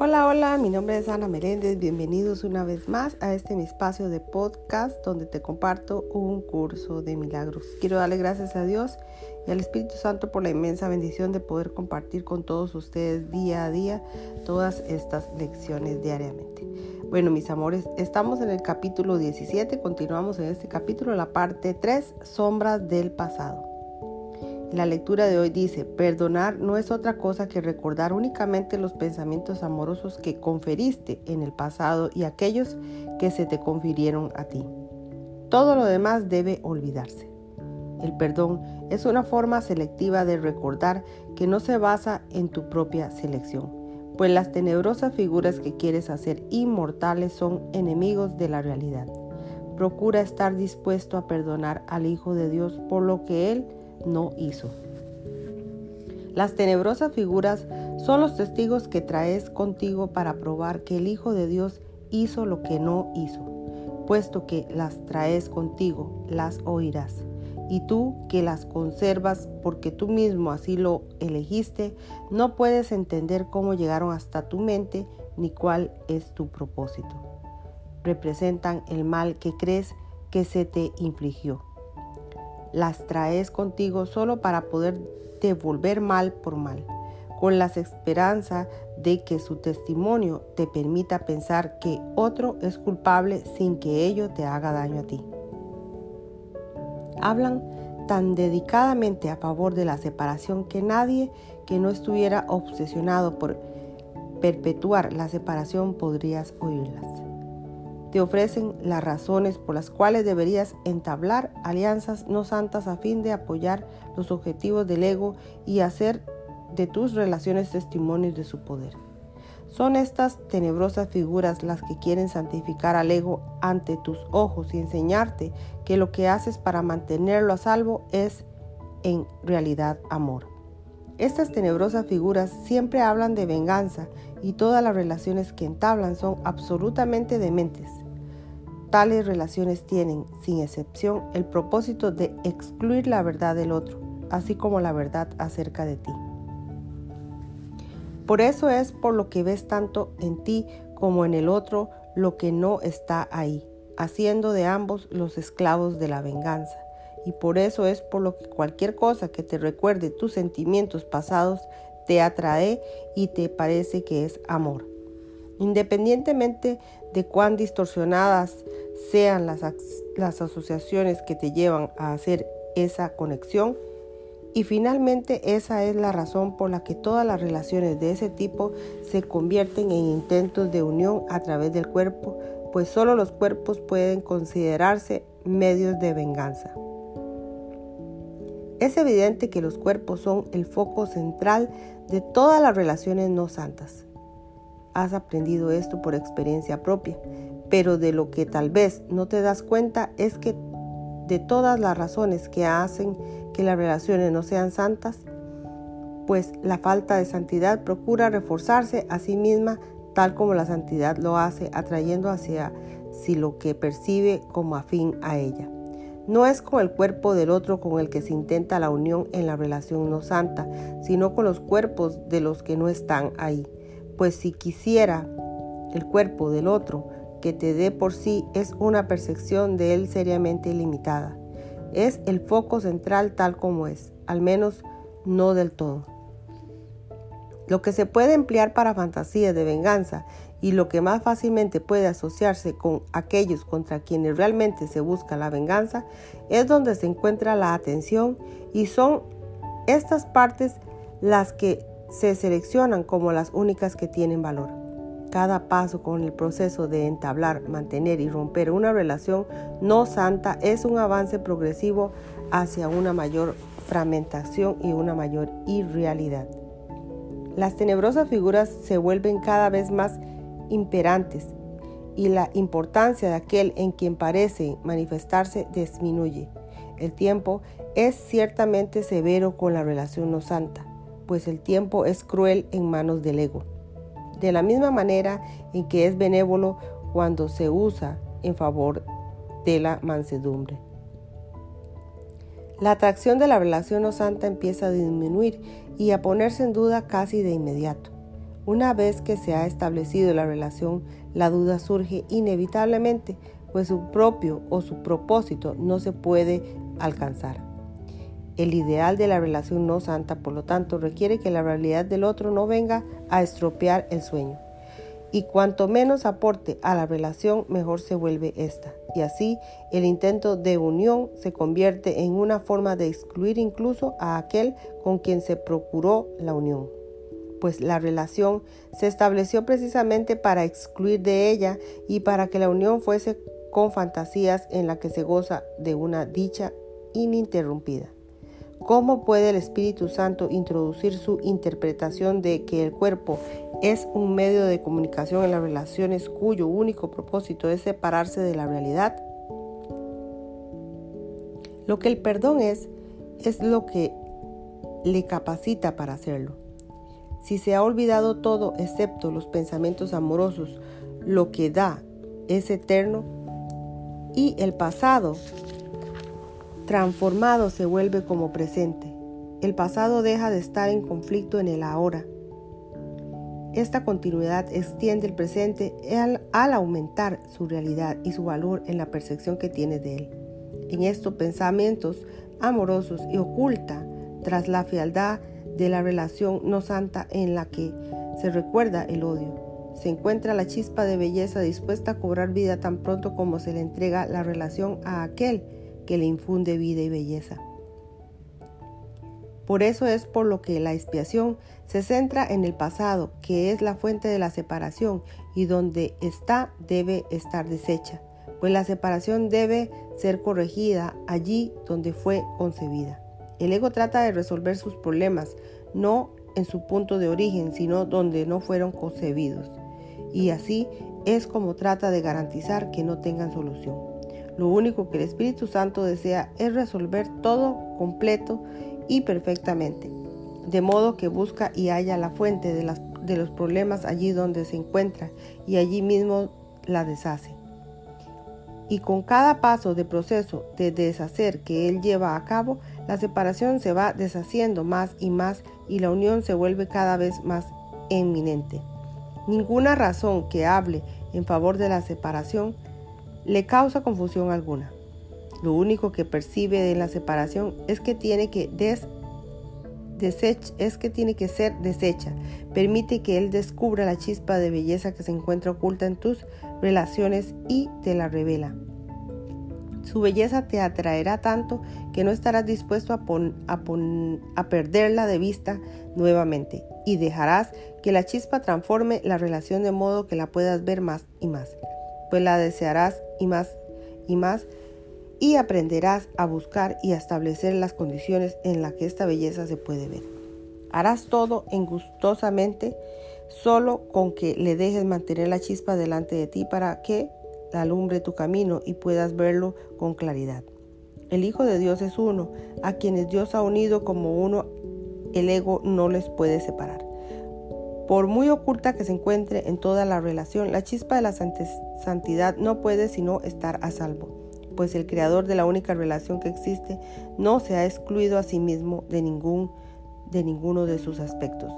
Hola, hola, mi nombre es Ana Meléndez. Bienvenidos una vez más a este mi espacio de podcast donde te comparto un curso de milagros. Quiero darle gracias a Dios y al Espíritu Santo por la inmensa bendición de poder compartir con todos ustedes día a día todas estas lecciones diariamente. Bueno, mis amores, estamos en el capítulo 17, continuamos en este capítulo, la parte 3, sombras del pasado. La lectura de hoy dice, perdonar no es otra cosa que recordar únicamente los pensamientos amorosos que conferiste en el pasado y aquellos que se te confirieron a ti. Todo lo demás debe olvidarse. El perdón es una forma selectiva de recordar que no se basa en tu propia selección, pues las tenebrosas figuras que quieres hacer inmortales son enemigos de la realidad. Procura estar dispuesto a perdonar al Hijo de Dios por lo que Él no hizo. Las tenebrosas figuras son los testigos que traes contigo para probar que el Hijo de Dios hizo lo que no hizo. Puesto que las traes contigo, las oirás. Y tú que las conservas porque tú mismo así lo elegiste, no puedes entender cómo llegaron hasta tu mente ni cuál es tu propósito. Representan el mal que crees que se te infligió las traes contigo solo para poder devolver mal por mal, con la esperanza de que su testimonio te permita pensar que otro es culpable sin que ello te haga daño a ti. Hablan tan dedicadamente a favor de la separación que nadie que no estuviera obsesionado por perpetuar la separación podrías oírlas te ofrecen las razones por las cuales deberías entablar alianzas no santas a fin de apoyar los objetivos del ego y hacer de tus relaciones testimonios de su poder. Son estas tenebrosas figuras las que quieren santificar al ego ante tus ojos y enseñarte que lo que haces para mantenerlo a salvo es en realidad amor. Estas tenebrosas figuras siempre hablan de venganza y todas las relaciones que entablan son absolutamente dementes. Tales relaciones tienen, sin excepción, el propósito de excluir la verdad del otro, así como la verdad acerca de ti. Por eso es por lo que ves tanto en ti como en el otro lo que no está ahí, haciendo de ambos los esclavos de la venganza y por eso es por lo que cualquier cosa que te recuerde tus sentimientos pasados te atrae y te parece que es amor. Independientemente de cuán distorsionadas sean las, las asociaciones que te llevan a hacer esa conexión, y finalmente esa es la razón por la que todas las relaciones de ese tipo se convierten en intentos de unión a través del cuerpo, pues solo los cuerpos pueden considerarse medios de venganza. Es evidente que los cuerpos son el foco central de todas las relaciones no santas. Has aprendido esto por experiencia propia, pero de lo que tal vez no te das cuenta es que de todas las razones que hacen que las relaciones no sean santas, pues la falta de santidad procura reforzarse a sí misma tal como la santidad lo hace, atrayendo hacia sí lo que percibe como afín a ella. No es con el cuerpo del otro con el que se intenta la unión en la relación no santa, sino con los cuerpos de los que no están ahí. Pues si quisiera el cuerpo del otro que te dé por sí es una percepción de él seriamente limitada. Es el foco central tal como es, al menos no del todo. Lo que se puede emplear para fantasías de venganza y lo que más fácilmente puede asociarse con aquellos contra quienes realmente se busca la venganza es donde se encuentra la atención y son estas partes las que se seleccionan como las únicas que tienen valor. Cada paso con el proceso de entablar, mantener y romper una relación no santa es un avance progresivo hacia una mayor fragmentación y una mayor irrealidad. Las tenebrosas figuras se vuelven cada vez más imperantes y la importancia de aquel en quien parece manifestarse disminuye. El tiempo es ciertamente severo con la relación no santa, pues el tiempo es cruel en manos del ego. De la misma manera en que es benévolo cuando se usa en favor de la mansedumbre. La atracción de la relación no santa empieza a disminuir y a ponerse en duda casi de inmediato. Una vez que se ha establecido la relación, la duda surge inevitablemente, pues su propio o su propósito no se puede alcanzar. El ideal de la relación no santa, por lo tanto, requiere que la realidad del otro no venga a estropear el sueño. Y cuanto menos aporte a la relación, mejor se vuelve esta. Y así el intento de unión se convierte en una forma de excluir incluso a aquel con quien se procuró la unión. Pues la relación se estableció precisamente para excluir de ella y para que la unión fuese con fantasías en la que se goza de una dicha ininterrumpida. ¿Cómo puede el Espíritu Santo introducir su interpretación de que el cuerpo es un medio de comunicación en las relaciones cuyo único propósito es separarse de la realidad? Lo que el perdón es, es lo que le capacita para hacerlo. Si se ha olvidado todo excepto los pensamientos amorosos, lo que da es eterno y el pasado transformado se vuelve como presente. El pasado deja de estar en conflicto en el ahora. Esta continuidad extiende el presente al, aumentar su realidad y su valor en la percepción que tiene de él. En estos pensamientos amorosos y oculta tras la fialdad de la relación no santa en la que se recuerda el odio. Se encuentra la chispa de belleza dispuesta a cobrar vida tan pronto como se le entrega la relación a aquel que le infunde vida y belleza. Por eso es por lo que la expiación se centra en el pasado, que es la fuente de la separación y donde está debe estar deshecha, pues la separación debe ser corregida allí donde fue concebida. El ego trata de resolver sus problemas, no en su punto de origen, sino donde no fueron concebidos. Y así es como trata de garantizar que no tengan solución. Lo único que el Espíritu Santo desea es resolver todo completo y perfectamente, de modo que busca y halla la fuente de, los problemas allí donde se encuentra y allí mismo la deshace. Y con cada paso de proceso de deshacer que él lleva a cabo, la separación se va deshaciendo más y más y la unión se vuelve cada vez más eminente. Ninguna razón que hable en favor de la separación le causa confusión alguna. Lo único que percibe de la separación es que tiene que es que tiene que ser deshecha. Permite que él descubra la chispa de belleza que se encuentra oculta en tus relaciones y te la revela. Su belleza te atraerá tanto que no estarás dispuesto a, a perderla de vista nuevamente y dejarás que la chispa transforme la relación de modo que la puedas ver más y más pues la desearás y más y más y aprenderás a buscar y a establecer las condiciones en las que esta belleza se puede ver. Harás todo en gustosamente solo con que le dejes mantener la chispa delante de ti para que alumbre tu camino y puedas verlo con claridad. El Hijo de Dios es uno, a quienes Dios ha unido como uno, el ego no les puede separar. Por muy oculta que se encuentre en toda la relación, la chispa de la santidad no puede sino estar a salvo, pues el creador de la única relación que existe no se ha excluido a sí mismo de, ningún, de ninguno de sus aspectos.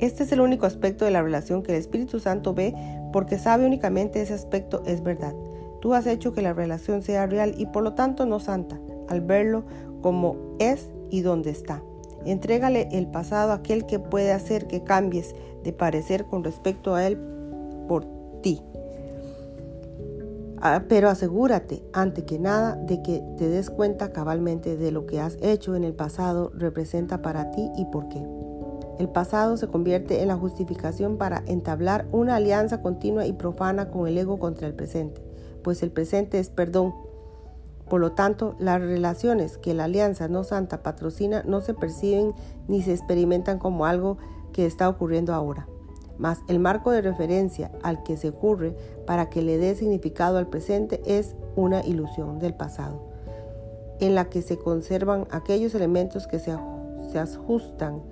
Este es el único aspecto de la relación que el Espíritu Santo ve porque sabe únicamente ese aspecto es verdad. Tú has hecho que la relación sea real y por lo tanto no santa, al verlo como es y donde está. Entrégale el pasado a aquel que puede hacer que cambies de parecer con respecto a él por ti. Ah, pero asegúrate, ante que nada, de que te des cuenta cabalmente de lo que has hecho en el pasado representa para ti y por qué. El pasado se convierte en la justificación para entablar una alianza continua y profana con el ego contra el presente, pues el presente es perdón, por lo tanto, las relaciones que la Alianza No Santa patrocina no se perciben ni se experimentan como algo que está ocurriendo ahora. Mas el marco de referencia al que se ocurre para que le dé significado al presente es una ilusión del pasado, en la que se conservan aquellos elementos que se, se ajustan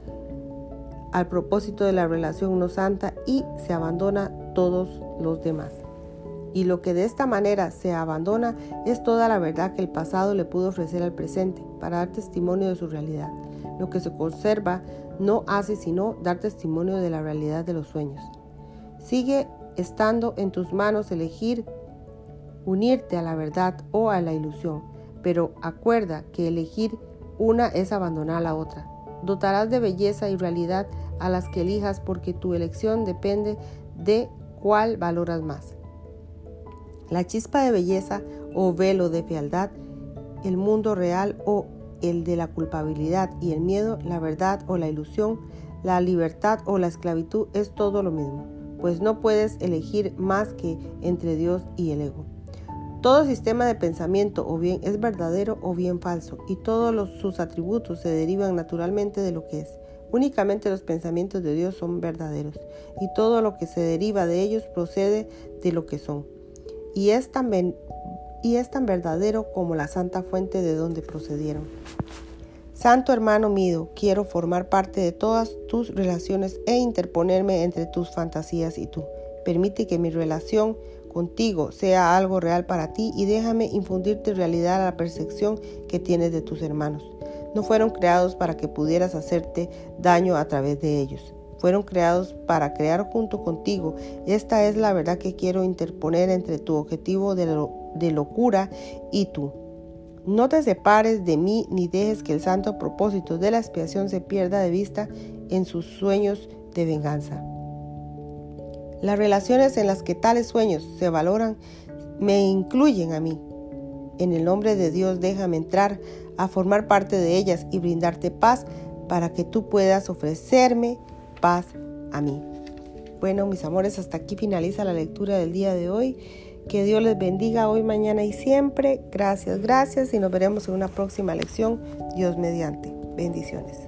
al propósito de la relación no santa y se abandona todos los demás y lo que de esta manera se abandona es toda la verdad que el pasado le pudo ofrecer al presente para dar testimonio de su realidad. lo que se conserva no hace sino dar testimonio de la realidad de los sueños. Sigue estando en tus manos elegir unirte a la verdad o a la ilusión, pero acuerda que elegir una es abandonar la otra. Dotarás de belleza y realidad a las que elijas porque tu elección depende de cuál valoras más. La chispa de belleza o velo de fealdad, el mundo real o el de la culpabilidad y el miedo, la verdad o la ilusión, la libertad o la esclavitud es todo lo mismo, pues no puedes elegir más que entre Dios y el ego. Todo sistema de pensamiento o bien es verdadero o bien falso, y todos sus atributos se derivan naturalmente de lo que es. Únicamente los pensamientos de Dios son verdaderos, y todo lo que se deriva de ellos procede de lo que son. Y es tan, y es tan verdadero como la santa fuente de donde procedieron. Santo hermano mío, quiero formar parte de todas tus relaciones e interponerme entre tus fantasías y tú. Permite que mi relación contigo sea algo real para ti y déjame infundirte realidad a la percepción que tienes de tus hermanos. No fueron creados para que pudieras hacerte daño a través de ellos. Fueron creados para crear junto contigo. Esta es la verdad que quiero interponer entre tu objetivo de, de locura y tú. No te separes de mí ni dejes que el santo propósito de la expiación se pierda de vista en sus sueños de venganza. Las relaciones en las que tales sueños se valoran me incluyen a mí. En el nombre de Dios déjame entrar a formar parte de ellas y brindarte paz para que tú puedas ofrecerme paz a mí. Bueno, mis amores, hasta aquí finaliza la lectura del día de hoy. Que Dios les bendiga hoy, mañana y siempre. Gracias, gracias y nos veremos en una próxima lección. Dios mediante. Bendiciones.